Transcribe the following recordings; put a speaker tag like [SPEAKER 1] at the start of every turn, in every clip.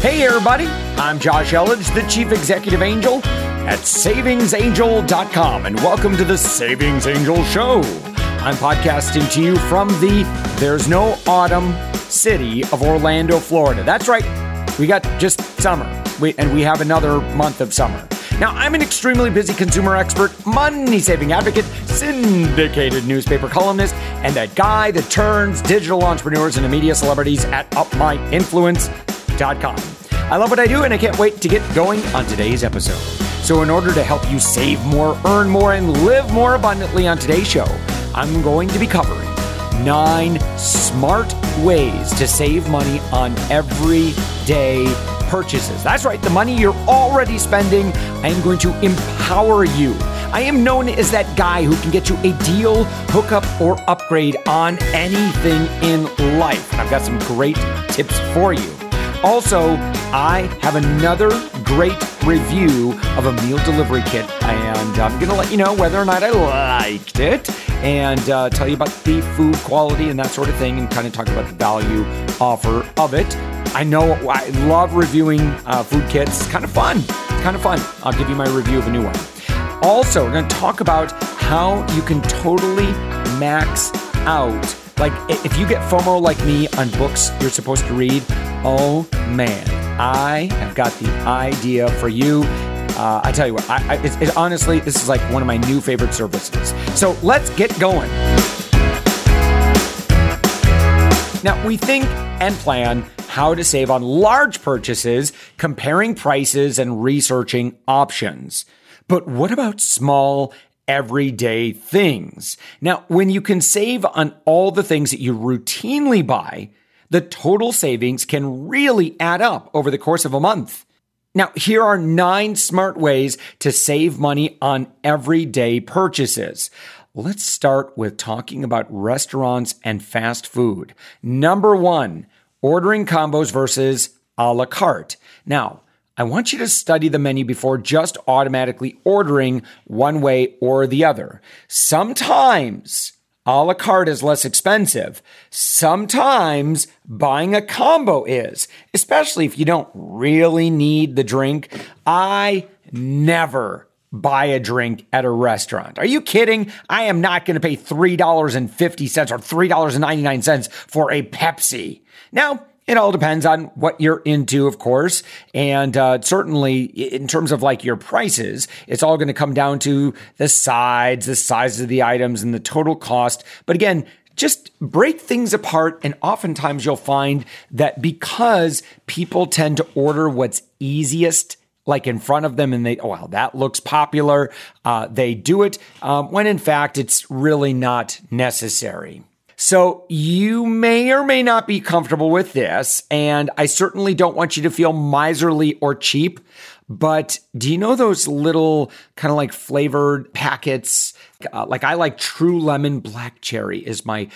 [SPEAKER 1] Hey, everybody, I'm Josh Elledge, the Chief Executive Angel at savingsangel.com, and welcome to the Savings Angel Show. I'm podcasting to you from the There's No Autumn city of Orlando, Florida. That's right, we got just summer, we, and we have another month of summer. Now, I'm an extremely busy consumer expert, money saving advocate, syndicated newspaper columnist, and that guy that turns digital entrepreneurs into media celebrities at upmyinfluence.com. I love what I do, and I can't wait to get going on today's episode. So, in order to help you save more, earn more, and live more abundantly on today's show, I'm going to be covering nine smart ways to save money on everyday purchases. That's right, the money you're already spending, I am going to empower you. I am known as that guy who can get you a deal, hookup, or upgrade on anything in life. And I've got some great tips for you. Also, I have another great review of a meal delivery kit, and I'm going to let you know whether or not I liked it and uh, tell you about the food quality and that sort of thing, and kind of talk about the value offer of it. I know I love reviewing uh, food kits. It's kind of fun. It's kind of fun. I'll give you my review of a new one. Also, we're going to talk about how you can totally max out. Like, if you get FOMO like me on books you're supposed to read, oh man, I have got the idea for you. Uh, I tell you what, I, I, it, honestly, this is like one of my new favorite services. So let's get going. Now, we think and plan how to save on large purchases, comparing prices and researching options. But what about small everyday things? Now, when you can save on all the things that you routinely buy, the total savings can really add up over the course of a month. Now, here are nine smart ways to save money on everyday purchases. Let's start with talking about restaurants and fast food. Number one, ordering combos versus a la carte. Now, I want you to study the menu before just automatically ordering one way or the other. Sometimes a la carte is less expensive. Sometimes buying a combo is, especially if you don't really need the drink. I never buy a drink at a restaurant. Are you kidding? I am not going to pay $3.50 or $3.99 for a Pepsi. Now, it all depends on what you're into, of course. And uh, certainly, in terms of like your prices, it's all going to come down to the sides, the size of the items, and the total cost. But again, just break things apart. And oftentimes, you'll find that because people tend to order what's easiest like in front of them and they, oh, wow, that looks popular. Uh, they do it um, when in fact it's really not necessary. So you may or may not be comfortable with this. And I certainly don't want you to feel miserly or cheap. But do you know those little kind of like flavored packets? Uh, like I like True Lemon Black Cherry is my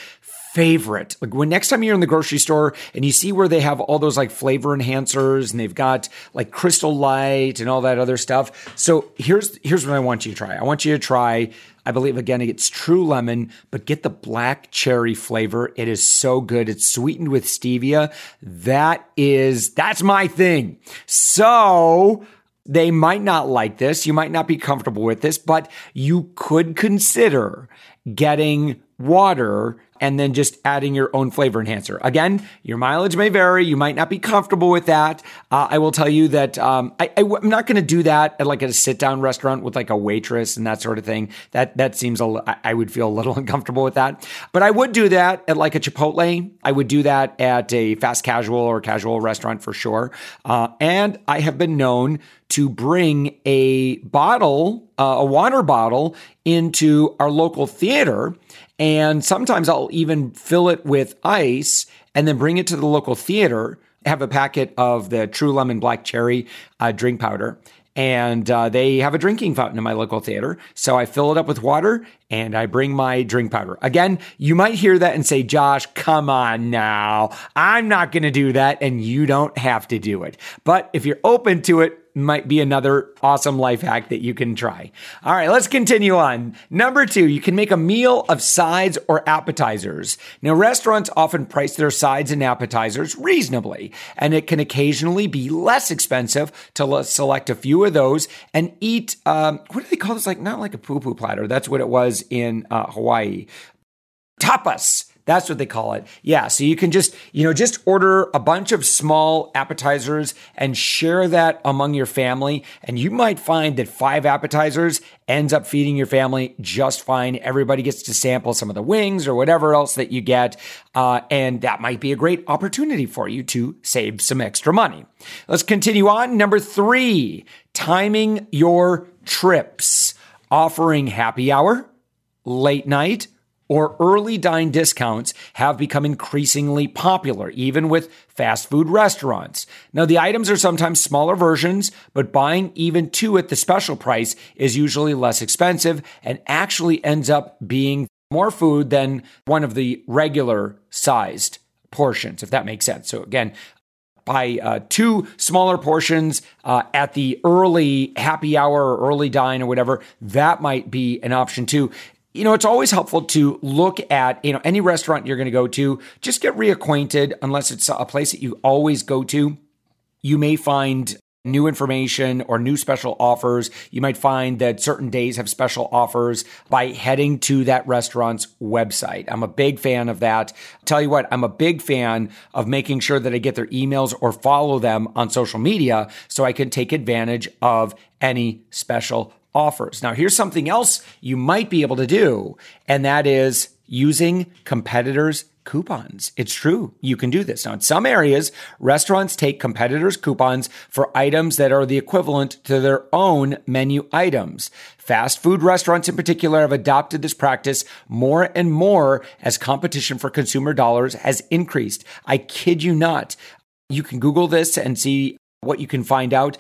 [SPEAKER 1] favorite. Like when next time you're in the grocery store and you see where they have all those like flavor enhancers and they've got like crystal light and all that other stuff. So here's here's what I want you to try. I want you to try I believe again it's true lemon, but get the black cherry flavor. It is so good. It's sweetened with stevia. That is that's my thing. So they might not like this. You might not be comfortable with this, but you could consider getting water and then just adding your own flavor enhancer. Again, your mileage may vary. You might not be comfortable with that. Uh, I will tell you that um, I, am not going to do that at like at a sit down restaurant with like a waitress and that sort of thing. That that seems a, I would feel a little uncomfortable with that. But I would do that at like a Chipotle. I would do that at a fast casual or casual restaurant for sure. Uh, and I have been known to bring a bottle, uh, a water bottle, into our local theater and sometimes I'll even fill it with ice and then bring it to the local theater, have a packet of the True Lemon Black Cherry uh, drink powder. And uh, they have a drinking fountain in my local theater. So I fill it up with water and I bring my drink powder. Again, you might hear that and say, Josh, come on now. I'm not going to do that. And you don't have to do it. But if you're open to it, might be another awesome life hack that you can try. All right, let's continue on. Number two, you can make a meal of sides or appetizers. Now, restaurants often price their sides and appetizers reasonably, and it can occasionally be less expensive to select a few of those and eat, um, what do they call this? Like, not like a poo poo platter. That's what it was in uh, Hawaii. Tapas. That's what they call it. Yeah. So you can just, you know, just order a bunch of small appetizers and share that among your family. And you might find that five appetizers ends up feeding your family just fine. Everybody gets to sample some of the wings or whatever else that you get. Uh, and that might be a great opportunity for you to save some extra money. Let's continue on. Number three, timing your trips, offering happy hour, late night, or early dine discounts have become increasingly popular, even with fast food restaurants. Now, the items are sometimes smaller versions, but buying even two at the special price is usually less expensive and actually ends up being more food than one of the regular sized portions, if that makes sense. So again, buy uh, two smaller portions uh, at the early happy hour or early dine or whatever, that might be an option too you know, it's always helpful to look at, you know, any restaurant you're going to go to, just get reacquainted unless it's a place that you always go to. You may find new information or new special offers. You might find that certain days have special offers by heading to that restaurant's website. I'm a big fan of that. tell you what, I'm a big fan of making sure that I get their emails or follow them on social media so I can take advantage of any special offers. Now, here's something else you might be able to do, and that is using competitors' coupons. It's true. You can do this. Now, in some areas, restaurants take competitors' coupons for items that are the equivalent to their own menu items. Fast food restaurants in particular have adopted this practice more and more as competition for consumer dollars has increased. I kid you not. You can Google this and see what you can find out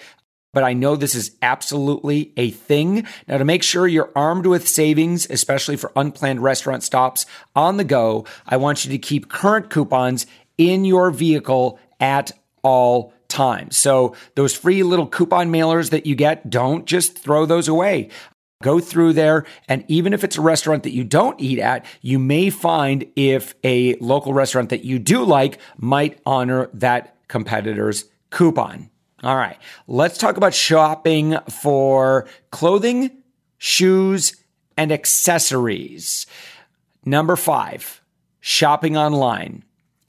[SPEAKER 1] but I know this is absolutely a thing. Now, to make sure you're armed with savings, especially for unplanned restaurant stops on the go, I want you to keep current coupons in your vehicle at all times. So, those free little coupon mailers that you get, don't just throw those away. Go through there, and even if it's a restaurant that you don't eat at, you may find if a local restaurant that you do like might honor that competitor's coupon. All right, let's talk about shopping for clothing, shoes, and accessories. Number five, shopping online.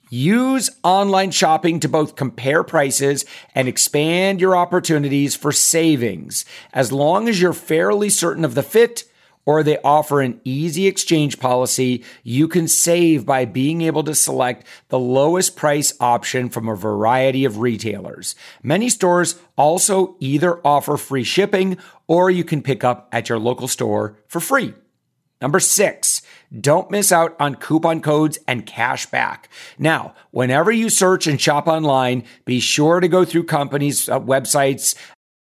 [SPEAKER 1] Use online shopping to both compare prices and expand your opportunities for savings. As long as you're fairly certain of the fit, or they offer an easy exchange policy, you can save by being able to select the lowest price option from a variety of retailers. Many stores also either offer free shipping or you can pick up at your local store for free. Number six, don't miss out on coupon codes and cash back. Now, whenever you search and shop online, be sure to go through companies' uh, websites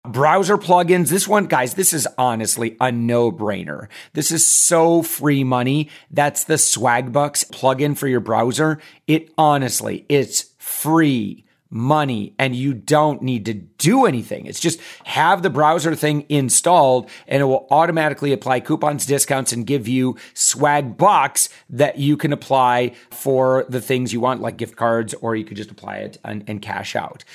[SPEAKER 1] Browser plugins. This one, guys, this is honestly a no brainer. This is so free money. That's the Swagbucks plugin for your browser. It honestly, it's free money and you don't need to do anything. It's just have the browser thing installed and it will automatically apply coupons, discounts, and give you swag bucks that you can apply for the things you want, like gift cards, or you could just apply it and, and cash out.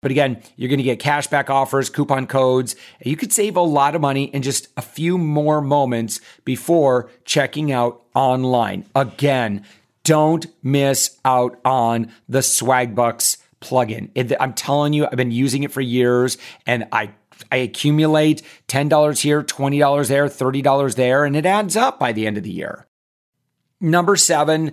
[SPEAKER 1] But again, you're going to get cashback offers, coupon codes. You could save a lot of money in just a few more moments before checking out online. Again, don't miss out on the Swagbucks plugin. I'm telling you, I've been using it for years and I I accumulate $10 here, $20 there, $30 there, and it adds up by the end of the year. Number seven,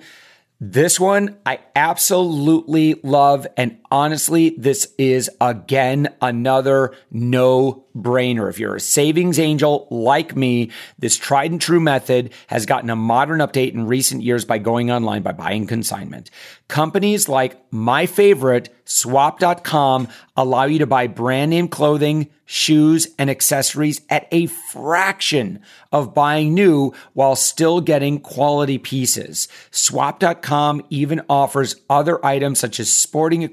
[SPEAKER 1] this one I absolutely love. And honestly, this is again another no brainer. If you're a savings angel like me, this tried and true method has gotten a modern update in recent years by going online by buying consignment. Companies like my favorite, swap.com, allow you to buy brand name clothing, shoes, and accessories at a fraction of buying new while still getting quality pieces. Swap.com even offers other items such as sporting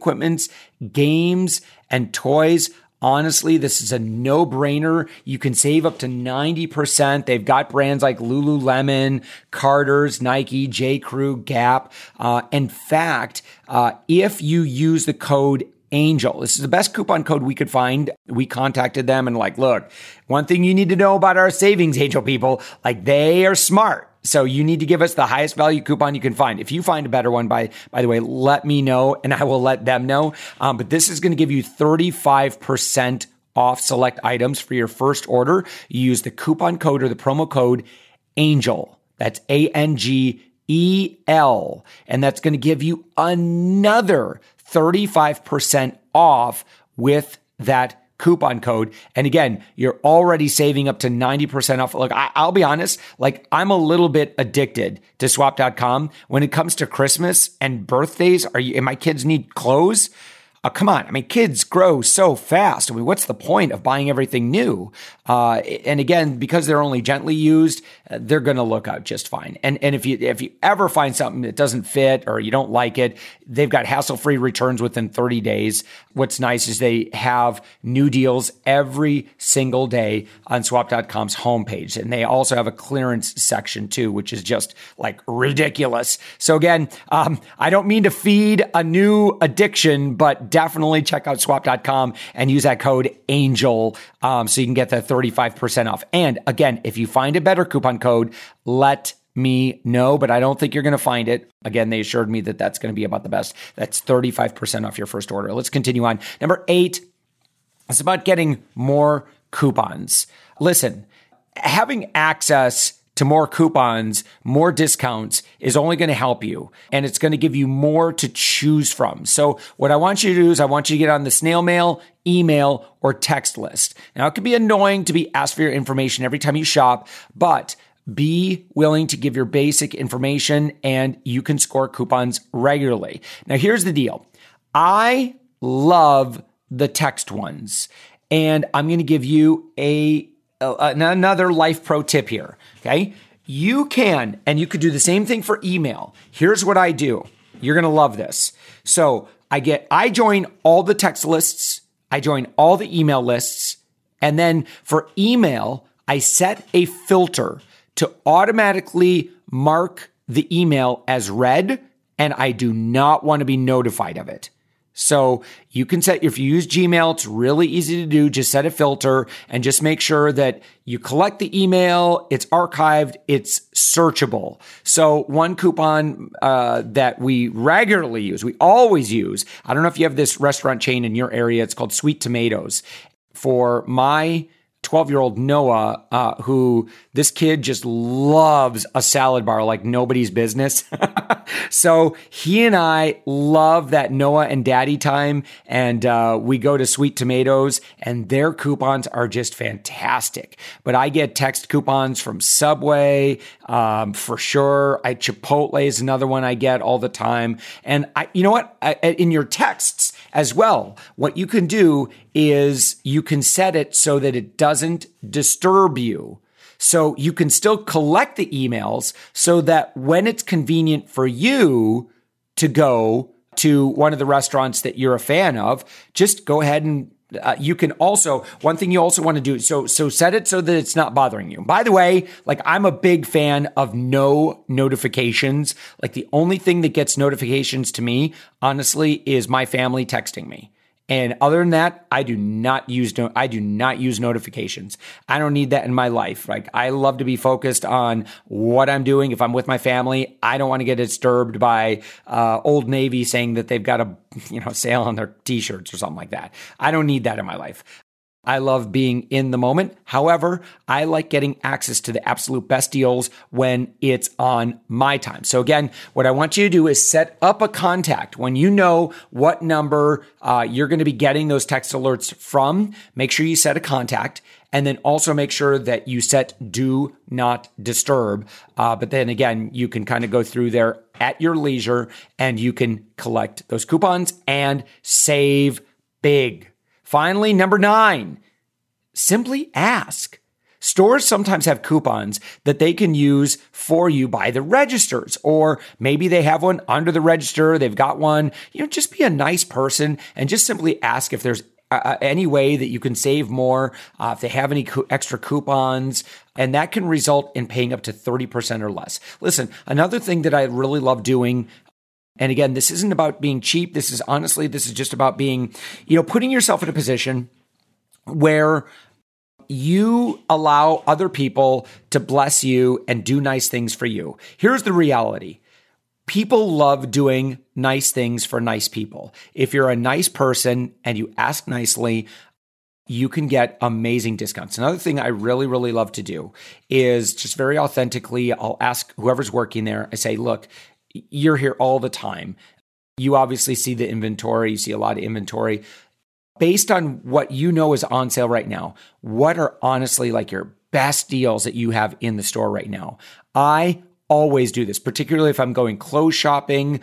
[SPEAKER 1] games, and toys Honestly, this is a no brainer. You can save up to 90%. They've got brands like Lululemon, Carter's, Nike, J. Crew, Gap. Uh, in fact, uh, if you use the code Angel. This is the best coupon code we could find. We contacted them and like, look, one thing you need to know about our savings angel people, like they are smart. So you need to give us the highest value coupon you can find. If you find a better one, by by the way, let me know and I will let them know. Um, but this is going to give you 35% off select items for your first order. You use the coupon code or the promo code ANGEL. That's A N G E L. And that's going to give you another 35% off with that coupon code. And again, you're already saving up to 90% off. Look, I, will be honest, like I'm a little bit addicted to swap.com when it comes to Christmas and birthdays. Are you, and my kids need clothes. Uh, come on. I mean, kids grow so fast. I mean, what's the point of buying everything new? Uh, and again, because they're only gently used, uh, they're going to look out just fine. And, and if you, if you ever find something that doesn't fit or you don't like it, they've got hassle free returns within 30 days. What's nice is they have new deals every single day on swap.com's homepage. And they also have a clearance section too, which is just like ridiculous. So again, um, I don't mean to feed a new addiction, but definitely check out swap.com and use that code ANGEL um, so you can get that 35% off. And again, if you find a better coupon code, let me know, but I don't think you're going to find it. Again, they assured me that that's going to be about the best. That's 35% off your first order. Let's continue on. Number eight, it's about getting more coupons. Listen, having access to more coupons, more discounts is only going to help you and it's going to give you more to choose from. So what I want you to do is I want you to get on the snail mail, email, or text list. Now it can be annoying to be asked for your information every time you shop, but be willing to give your basic information and you can score coupons regularly. Now here's the deal. I love the text ones and I'm going to give you a Oh, uh, another life pro tip here. Okay. You can, and you could do the same thing for email. Here's what I do. You're going to love this. So I get, I join all the text lists. I join all the email lists. And then for email, I set a filter to automatically mark the email as read. And I do not want to be notified of it. So you can set, if you use Gmail, it's really easy to do. Just set a filter and just make sure that you collect the email, it's archived, it's searchable. So one coupon uh, that we regularly use, we always use, I don't know if you have this restaurant chain in your area, it's called Sweet Tomatoes. For my 12 year old Noah, uh, who this kid just loves a salad bar like nobody's business. so he and I love that Noah and daddy time. And uh, we go to Sweet Tomatoes, and their coupons are just fantastic. But I get text coupons from Subway um, for sure. I Chipotle is another one I get all the time. And I, you know what? I, in your texts as well, what you can do is you can set it so that it doesn't disturb you. So you can still collect the emails so that when it's convenient for you to go to one of the restaurants that you're a fan of, just go ahead and uh, you can also one thing you also want to do so so set it so that it's not bothering you. By the way like i'm a big fan of no notifications. Like the only thing that gets notifications to me honestly is my family texting me and other than that, I do not use no, I do not use notifications. I don't need that in my life. Like I love to be focused on what I'm doing. If I'm with my family, I don't want to get disturbed by uh, Old Navy saying that they've got a you know sale on their t-shirts or something like that. I don't need that in my life. I love being in the moment. However, I like getting access to the absolute best deals when it's on my time. So again, what I want you to do is set up a contact when you know what number uh, you're going to be getting those text alerts from. Make sure you set a contact and then also make sure that you set do not disturb. Uh, but then again, you can kind of go through there at your leisure and you can collect those coupons and save big. Finally, number nine, simply ask. Stores sometimes have coupons that they can use for you by the registers, or maybe they have one under the register. They've got one. You know, just be a nice person and just simply ask if there's uh, uh, any way that you can save more, uh, if they have any co- extra coupons, and that can result in paying up to 30% or less. Listen, another thing that I really love doing and again, this isn't about being cheap. This is honestly, this is just about being, you know, putting yourself in a position where you allow other people to bless you and do nice things for you. Here's the reality people love doing nice things for nice people. If you're a nice person and you ask nicely, you can get amazing discounts. Another thing I really, really love to do is just very authentically, I'll ask whoever's working there, I say, look, you're here all the time. You obviously see the inventory, you see a lot of inventory. Based on what you know is on sale right now, what are honestly like your best deals that you have in the store right now? I always do this, particularly if I'm going clothes shopping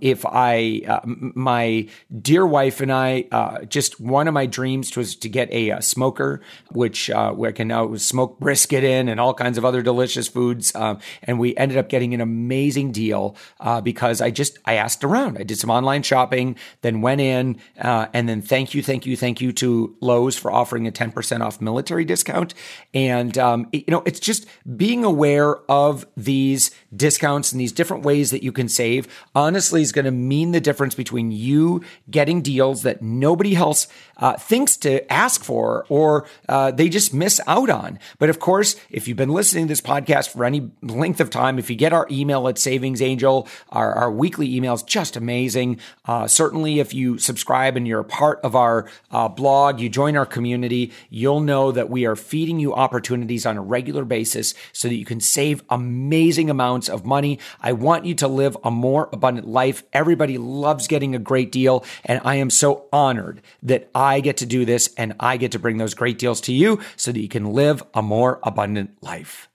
[SPEAKER 1] if I, uh, my dear wife and I, uh, just one of my dreams was to get a, a smoker, which uh, where I can now smoke brisket in and all kinds of other delicious foods. Um, and we ended up getting an amazing deal uh, because I just I asked around. I did some online shopping, then went in, uh, and then thank you, thank you, thank you to Lowe's for offering a ten percent off military discount. And um, it, you know, it's just being aware of these discounts and these different ways that you can save. Honestly is going to mean the difference between you getting deals that nobody else uh, thinks to ask for or uh, they just miss out on. But of course, if you've been listening to this podcast for any length of time, if you get our email at Savings Angel, our, our weekly emails, just amazing. Uh, certainly, if you subscribe and you're a part of our uh, blog, you join our community, you'll know that we are feeding you opportunities on a regular basis so that you can save amazing amounts of money. I want you to live a more abundant life. Everybody loves getting a great deal, and I am so honored that I I get to do this and I get to bring those great deals to you so that you can live a more abundant life.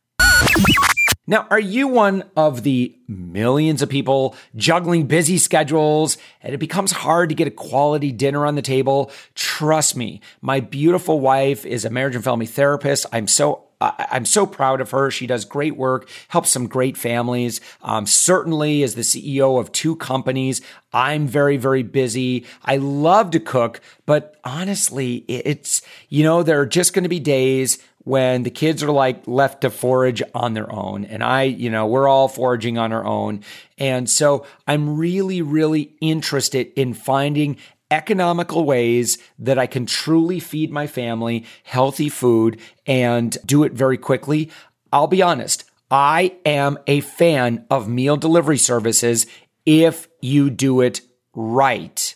[SPEAKER 1] Now, are you one of the millions of people juggling busy schedules and it becomes hard to get a quality dinner on the table? Trust me, my beautiful wife is a marriage and family therapist. I'm so I'm so proud of her. She does great work, helps some great families. Um, certainly, as the CEO of two companies, I'm very, very busy. I love to cook, but honestly, it's, you know, there are just going to be days when the kids are like left to forage on their own. And I, you know, we're all foraging on our own. And so I'm really, really interested in finding economical ways that I can truly feed my family healthy food and do it very quickly. I'll be honest. I am a fan of meal delivery services if you do it right.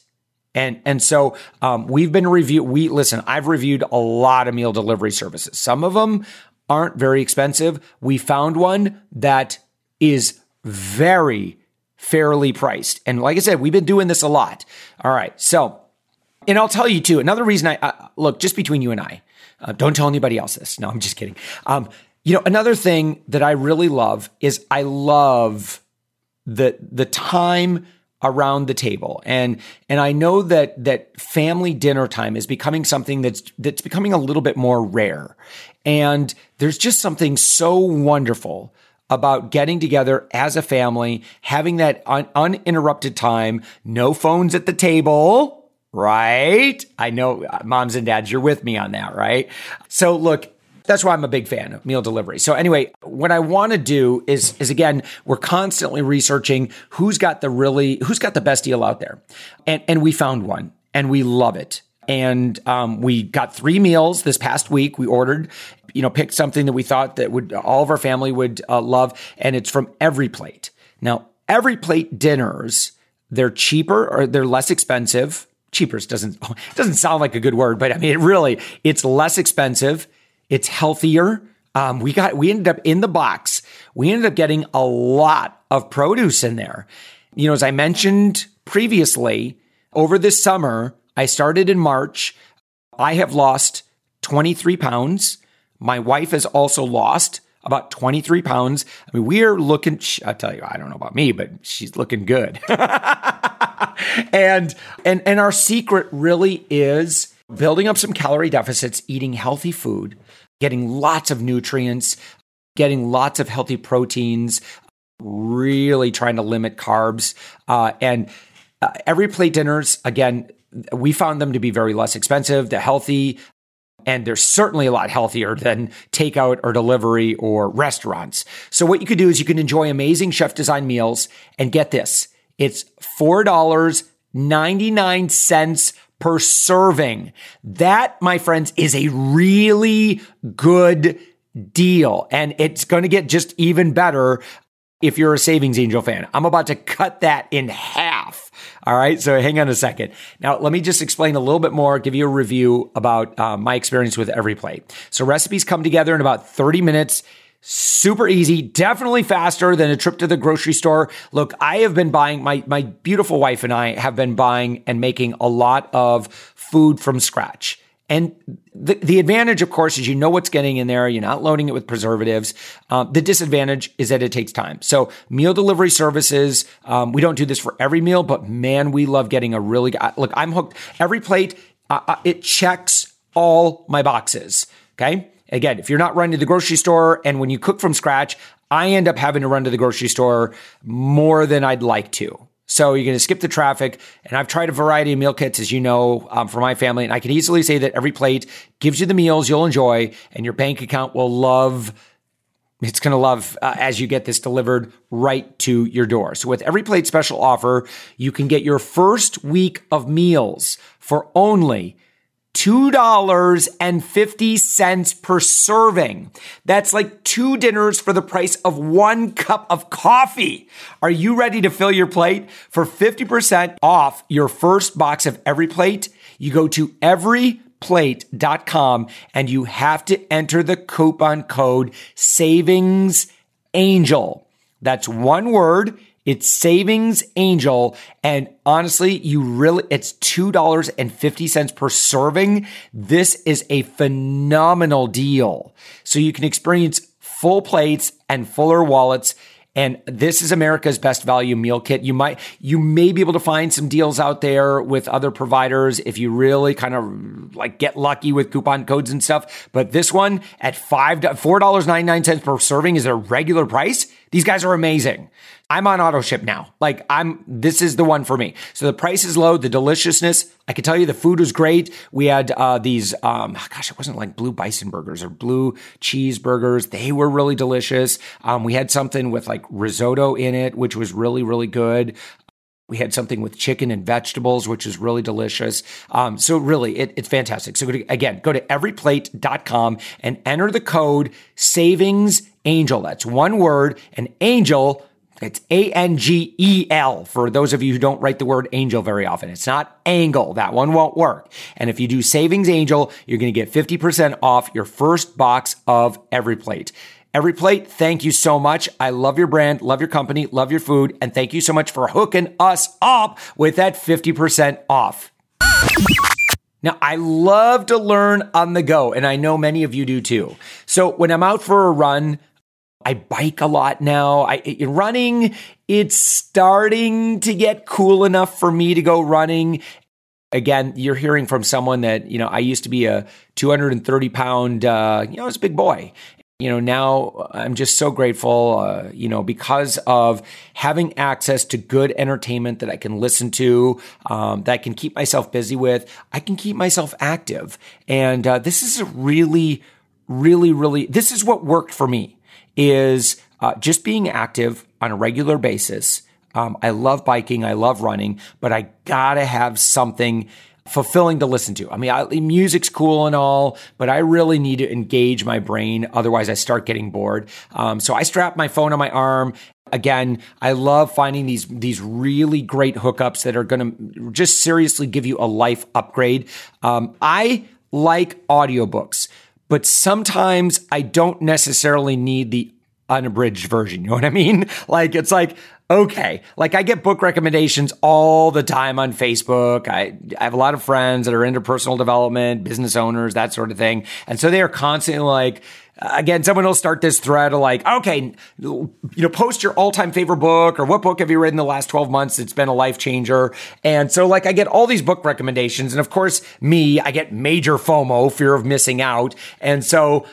[SPEAKER 1] And and so um, we've been review. We listen. I've reviewed a lot of meal delivery services. Some of them aren't very expensive. We found one that is very fairly priced. And like I said, we've been doing this a lot. All right. So, and I'll tell you too. Another reason I uh, look just between you and I. Uh, don't tell anybody else this. No, I'm just kidding. Um, you know, another thing that I really love is I love the the time around the table. And and I know that that family dinner time is becoming something that's that's becoming a little bit more rare. And there's just something so wonderful about getting together as a family, having that un- uninterrupted time, no phones at the table, right? I know uh, moms and dads, you're with me on that, right? So look, that's why I'm a big fan of meal delivery. So anyway, what I want to do is is again, we're constantly researching who's got the really who's got the best deal out there, and and we found one, and we love it. And um, we got three meals this past week. We ordered, you know, picked something that we thought that would all of our family would uh, love, and it's from Every Plate. Now, Every Plate dinners they're cheaper or they're less expensive. Cheaper doesn't doesn't sound like a good word, but I mean it really it's less expensive it's healthier. Um, we got we ended up in the box. We ended up getting a lot of produce in there. You know, as I mentioned previously, over this summer, I started in March. I have lost 23 pounds. My wife has also lost about 23 pounds. I mean, we are looking, I tell you, I don't know about me, but she's looking good. and, and, and our secret really is building up some calorie deficits, eating healthy food, getting lots of nutrients, getting lots of healthy proteins, really trying to limit carbs. Uh, and uh, EveryPlate dinners, again, we found them to be very less expensive, they're healthy, and they're certainly a lot healthier than takeout or delivery or restaurants. So what you could do is you can enjoy amazing chef design meals and get this. It's $4.99 per serving. That, my friends, is a really good deal. And it's going to get just even better if you're a Savings Angel fan. I'm about to cut that in half. All right. So hang on a second. Now, let me just explain a little bit more, give you a review about uh, my experience with Every Plate. So recipes come together in about 30 minutes. Super easy, definitely faster than a trip to the grocery store. Look, I have been buying, my, my beautiful wife and I have been buying and making a lot of food from scratch. And the, the advantage, of course, is you know what's getting in there. You're not loading it with preservatives. Um, the disadvantage is that it takes time. So meal delivery services, um, we don't do this for every meal, but man, we love getting a really, look, I'm hooked. Every plate, uh, uh, it checks all my boxes. Okay. Again, if you're not running to the grocery store and when you cook from scratch, I end up having to run to the grocery store more than I'd like to. So you're going to skip the traffic. And I've tried a variety of meal kits, as you know, um, for my family. And I can easily say that every plate gives you the meals you'll enjoy and your bank account will love. It's going to love uh, as you get this delivered right to your door. So with every plate special offer, you can get your first week of meals for only $2.50 per serving. That's like two dinners for the price of one cup of coffee. Are you ready to fill your plate? For 50% off your first box of every plate, you go to everyplate.com and you have to enter the coupon code savings angel. That's one word it's Savings Angel. And honestly, you really, it's $2.50 per serving. This is a phenomenal deal. So you can experience full plates and fuller wallets. And this is America's best value meal kit. You might, you may be able to find some deals out there with other providers if you really kind of like get lucky with coupon codes and stuff. But this one at five, $4.99 per serving is a regular price. These guys are amazing. I'm on auto ship now. Like I'm, this is the one for me. So the price is low, the deliciousness. I can tell you the food was great. We had uh, these, um, gosh, it wasn't like blue bison burgers or blue cheeseburgers. They were really delicious. Um, we had something with like risotto in it, which was really, really good. We had something with chicken and vegetables, which is really delicious. Um, so really, it, it's fantastic. So to, again, go to everyplate.com and enter the code savings angel. That's one word an angel it's A N G E L for those of you who don't write the word angel very often. It's not angle. That one won't work. And if you do savings angel, you're going to get 50% off your first box of every plate. Every plate, thank you so much. I love your brand, love your company, love your food, and thank you so much for hooking us up with that 50% off. Now, I love to learn on the go, and I know many of you do too. So when I'm out for a run, I bike a lot now. I running, it's starting to get cool enough for me to go running. Again, you're hearing from someone that, you know, I used to be a 230 pound, uh, you know, I was a big boy. You know, now I'm just so grateful, uh, you know, because of having access to good entertainment that I can listen to, um, that I can keep myself busy with. I can keep myself active. And uh, this is a really, really, really, this is what worked for me is uh, just being active on a regular basis. Um, I love biking, I love running, but I gotta have something fulfilling to listen to. I mean, I, music's cool and all, but I really need to engage my brain. Otherwise, I start getting bored. Um, so I strap my phone on my arm. Again, I love finding these these really great hookups that are going to just seriously give you a life upgrade. Um, I like audiobooks but sometimes I don't necessarily need the unabridged version. You know what I mean? Like, it's like, okay, like I get book recommendations all the time on Facebook. I, I, have a lot of friends that are into personal development, business owners, that sort of thing. And so they are constantly like, again, someone will start this thread of like, okay, you know, post your all time favorite book or what book have you read in the last 12 months? It's been a life changer. And so like I get all these book recommendations. And of course, me, I get major FOMO, fear of missing out. And so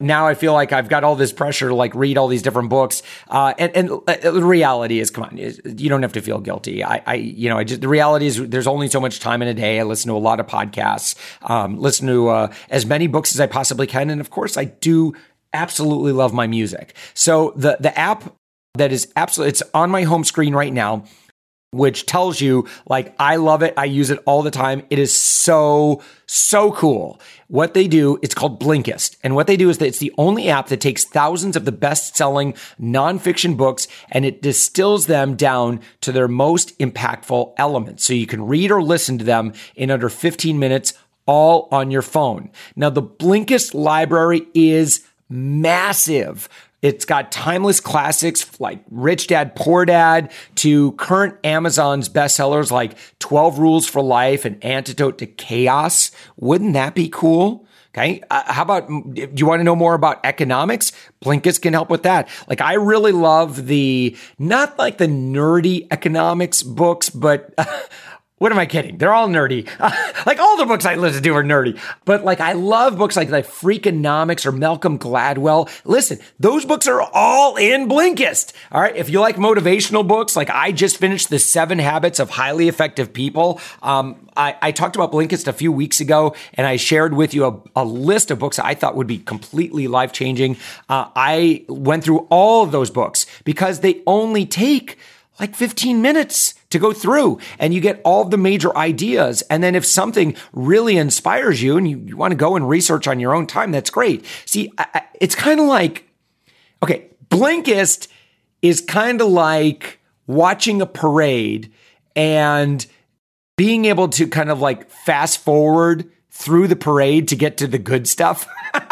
[SPEAKER 1] now I feel like I've got all this pressure to like read all these different books. Uh, and, and uh, the reality is, come on, you don't have to feel guilty. I, I, you know, I just, the reality is there's only so much time in a day. I listen to a lot of podcasts, um, listen to, uh, as many books as I possibly can. And of course I do absolutely love my music. So the, the app that is absolutely, it's on my home screen right now which tells you like I love it. I use it all the time. It is so so cool. What they do, it's called Blinkist. And what they do is that it's the only app that takes thousands of the best-selling nonfiction books and it distills them down to their most impactful elements. So you can read or listen to them in under 15 minutes all on your phone. Now the Blinkist library is massive it's got timeless classics like Rich Dad Poor Dad to current Amazon's bestsellers like 12 Rules for Life and Antidote to Chaos. Wouldn't that be cool? Okay. Uh, how about, do you want to know more about economics? Blinkist can help with that. Like, I really love the, not like the nerdy economics books, but what am I kidding? They're all nerdy. like all the books I listen to are nerdy. But like I love books like like Freakonomics or Malcolm Gladwell. Listen, those books are all in Blinkist. All right. If you like motivational books, like I just finished the Seven Habits of Highly Effective People. Um, I, I, talked about Blinkist a few weeks ago, and I shared with you a, a list of books I thought would be completely life changing. Uh, I went through all of those books because they only take like 15 minutes to go through and you get all the major ideas. And then if something really inspires you and you, you want to go and research on your own time, that's great. See, I, I, it's kind of like, okay, Blinkist is kind of like watching a parade and being able to kind of like fast forward through the parade to get to the good stuff.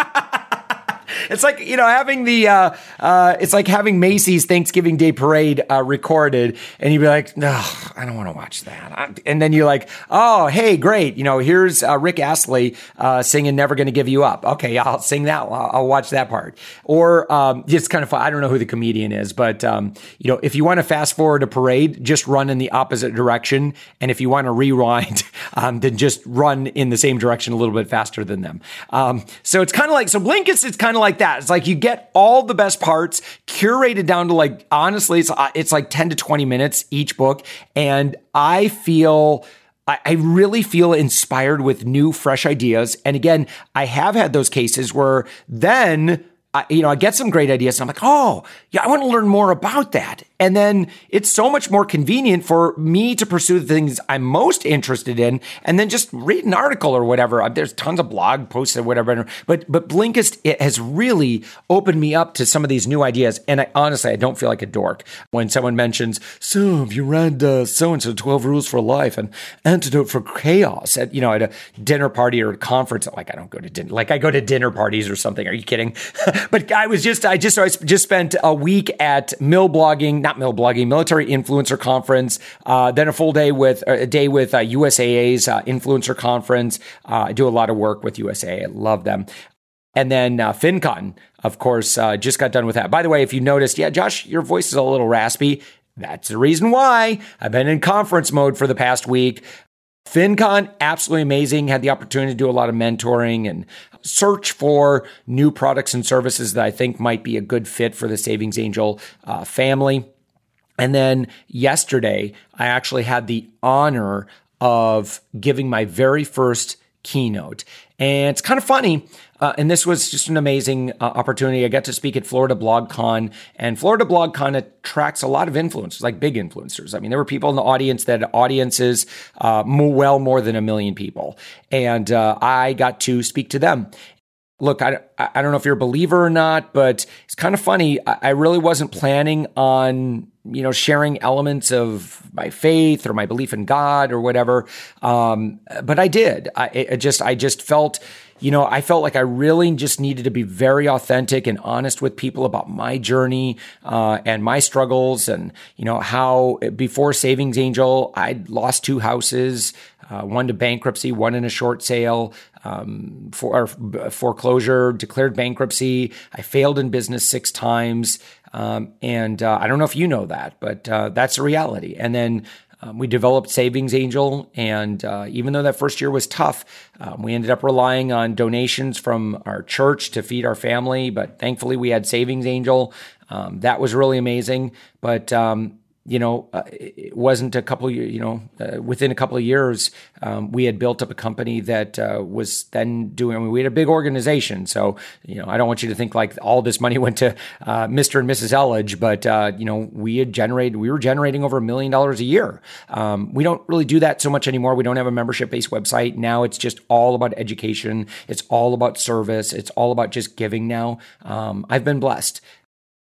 [SPEAKER 1] it's like you know having the uh, uh, it's like having Macy's Thanksgiving Day Parade uh, recorded, and you'd be like, no, I don't want to watch that. And then you're like, oh, hey, great, you know, here's uh, Rick Astley uh, singing "Never Gonna Give You Up." Okay, I'll sing that. I'll, I'll watch that part. Or um, it's kind of fun. I don't know who the comedian is, but um, you know, if you want to fast forward a parade, just run in the opposite direction, and if you want to rewind, um, then just run in the same direction a little bit faster than them. Um, so it's kind of like so Blinkist. It's kind of like that. It's like you get all the best parts curated down to like honestly, it's uh, it's like ten to twenty minutes each book, and I feel. I really feel inspired with new, fresh ideas. And again, I have had those cases where then I, you know, I get some great ideas. And I'm like, oh, yeah, I want to learn more about that. And then it's so much more convenient for me to pursue the things I'm most interested in and then just read an article or whatever. Uh, there's tons of blog posts or whatever. But, but Blinkist it has really opened me up to some of these new ideas. And I honestly, I don't feel like a dork when someone mentions, so have you read uh, so and so 12 Rules for Life and Antidote for Chaos at, you know, at a dinner party or a conference. Like, I don't go to dinner, like I go to dinner parties or something. Are you kidding? but I was just, I just, I just spent a week at Mill Blogging not mill blogging, military influencer conference. Uh, then a full day with a day with uh, USAA's uh, influencer conference. Uh, I do a lot of work with USAA. I love them. And then uh, FinCon, of course, uh, just got done with that. By the way, if you noticed, yeah, Josh, your voice is a little raspy. That's the reason why I've been in conference mode for the past week. FinCon, absolutely amazing. Had the opportunity to do a lot of mentoring and search for new products and services that I think might be a good fit for the Savings Angel uh, family. And then yesterday, I actually had the honor of giving my very first keynote. And it's kind of funny. Uh, and this was just an amazing uh, opportunity. I got to speak at Florida BlogCon, and Florida BlogCon attracts a lot of influencers, like big influencers. I mean, there were people in the audience that had audiences uh, more, well more than a million people, and uh, I got to speak to them look, I, I don't know if you're a believer or not, but it's kind of funny. I, really wasn't planning on, you know, sharing elements of my faith or my belief in God or whatever. Um, but I did. I, I just, I just felt, you know, I felt like I really just needed to be very authentic and honest with people about my journey uh, and my struggles, and you know how before Savings Angel, I'd lost two houses, uh, one to bankruptcy, one in a short sale, um, for foreclosure, declared bankruptcy. I failed in business six times. Um, and uh, I don't know if you know that, but uh, that's a reality. And then Um, we developed Savings Angel, and uh, even though that first year was tough, um, we ended up relying on donations from our church to feed our family. But thankfully, we had Savings Angel. Um, that was really amazing. But um, you know, uh, it wasn't a couple, you know, uh, within a couple of years, um, we had built up a company that uh, was then doing, I mean, we had a big organization. So, you know, I don't want you to think like all this money went to uh, Mr. and Mrs. Elledge, but, uh, you know, we had generated, we were generating over a million dollars a year. Um, we don't really do that so much anymore. We don't have a membership based website. Now it's just all about education. It's all about service. It's all about just giving now. Um, I've been blessed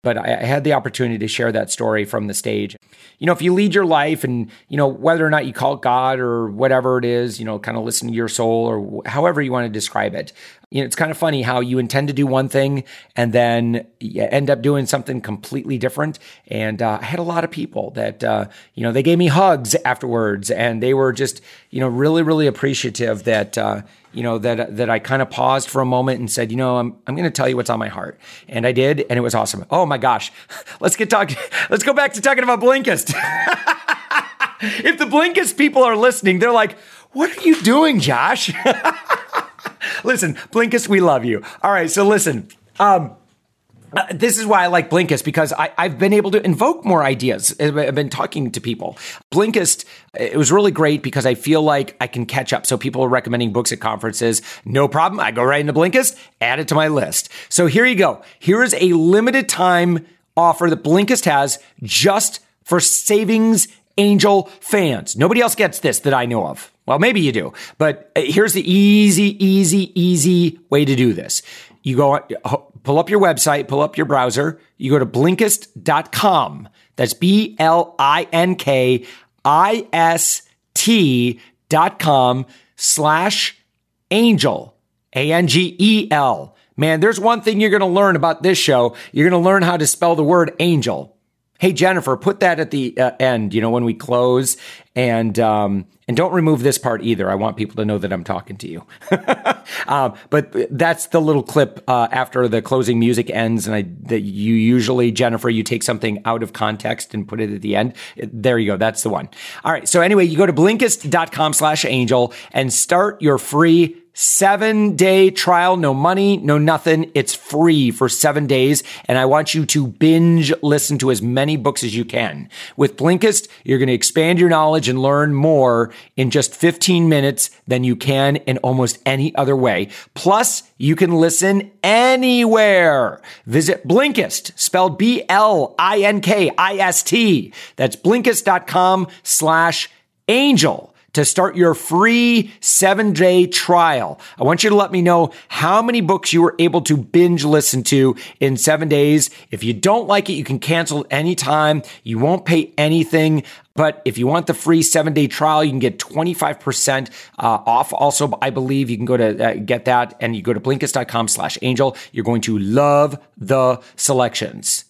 [SPEAKER 1] but I, had the opportunity to share that story from the stage. You know, if you lead your life and, you know, whether or not you call it God or whatever it is, you know, kind of listen to your soul or however you want to describe it. You know, it's kind of funny how you intend to do one thing and then you end up doing something completely different. And uh, I had a lot of people that, uh, you know, they gave me hugs afterwards and they were just, you know, really, really appreciative that, uh, you know, that that I kind of paused for a moment and said, you know, I'm I'm going to tell you what's on my heart, and I did, and it was awesome. Oh my gosh, let's get talking. Let's go back to talking about Blinkist. if the Blinkist people are listening, they're like, what are you doing, Josh? listen, Blinkist, we love you. All right, so listen. Um, uh, this is why I like Blinkist because I, have been able to invoke more ideas. I've been talking to people. Blinkist, it was really great because I feel like I can catch up. So people are recommending books at conferences. No problem. I go right into Blinkist, add it to my list. So here you go. Here is a limited time offer that Blinkist has just for savings angel fans. Nobody else gets this that I know of. Well, maybe you do, but uh, here's the easy, easy, easy way to do this. You go uh, pull up your website, pull up your browser. You go to blinkist.com. That's B L I N K I S T dot com slash angel, A N G E L. Man, there's one thing you're going to learn about this show. You're going to learn how to spell the word angel. Hey, Jennifer, put that at the uh, end, you know, when we close and, um, and don't remove this part either. I want people to know that I'm talking to you. um, but that's the little clip, uh, after the closing music ends. And I, that you usually, Jennifer, you take something out of context and put it at the end. There you go. That's the one. All right. So anyway, you go to blinkist.com slash angel and start your free seven day trial, no money, no nothing. It's free for seven days. And I want you to binge listen to as many books as you can. With Blinkist, you're going to expand your knowledge and learn more in just 15 minutes than you can in almost any other way. Plus, you can listen anywhere. Visit Blinkist, spelled B-L-I-N-K-I-S-T. That's blinkist.com slash angel to start your free seven day trial. I want you to let me know how many books you were able to binge listen to in seven days. If you don't like it, you can cancel anytime. You won't pay anything. But if you want the free seven day trial, you can get 25% uh, off. Also, I believe you can go to uh, get that and you go to blinkist.com slash angel. You're going to love the selections.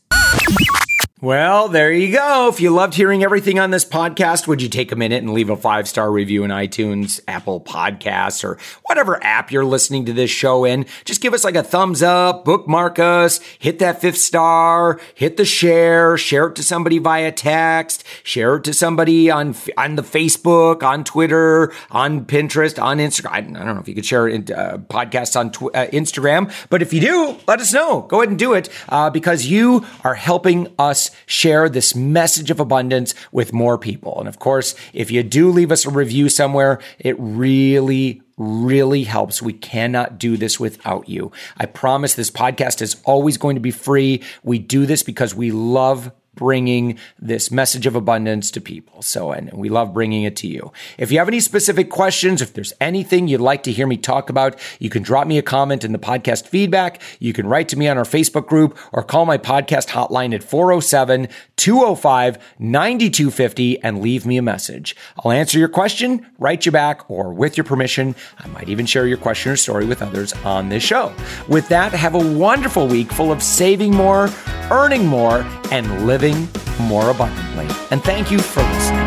[SPEAKER 1] Well, there you go. If you loved hearing everything on this podcast, would you take a minute and leave a five star review in iTunes, Apple Podcasts, or whatever app you're listening to this show in? Just give us like a thumbs up, bookmark us, hit that fifth star, hit the share, share it to somebody via text, share it to somebody on on the Facebook, on Twitter, on Pinterest, on Instagram. I don't know if you could share it, uh, podcasts on tw- uh, Instagram, but if you do, let us know. Go ahead and do it uh, because you are helping us share this message of abundance with more people. And of course, if you do leave us a review somewhere, it really, really helps. We cannot do this without you. I promise this podcast is always going to be free. We do this because we love bringing this message of abundance to people. So, and we love bringing it to you. If you have any specific questions, if there's anything you'd like to hear me talk about, you can drop me a comment in the podcast feedback. You can write to me on our Facebook group or call my podcast hotline at 407 205 9250 and leave me a message. I'll answer your question, write you back, or with your permission, I might even share your question or story with others on this show. With that, have a wonderful week full of saving more, earning more, and living living more abundantly. And thank you for listening.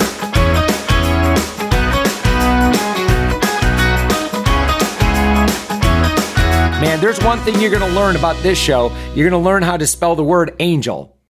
[SPEAKER 1] Man, there's one thing you're going to learn about this show. You're going to learn how to spell the word angel.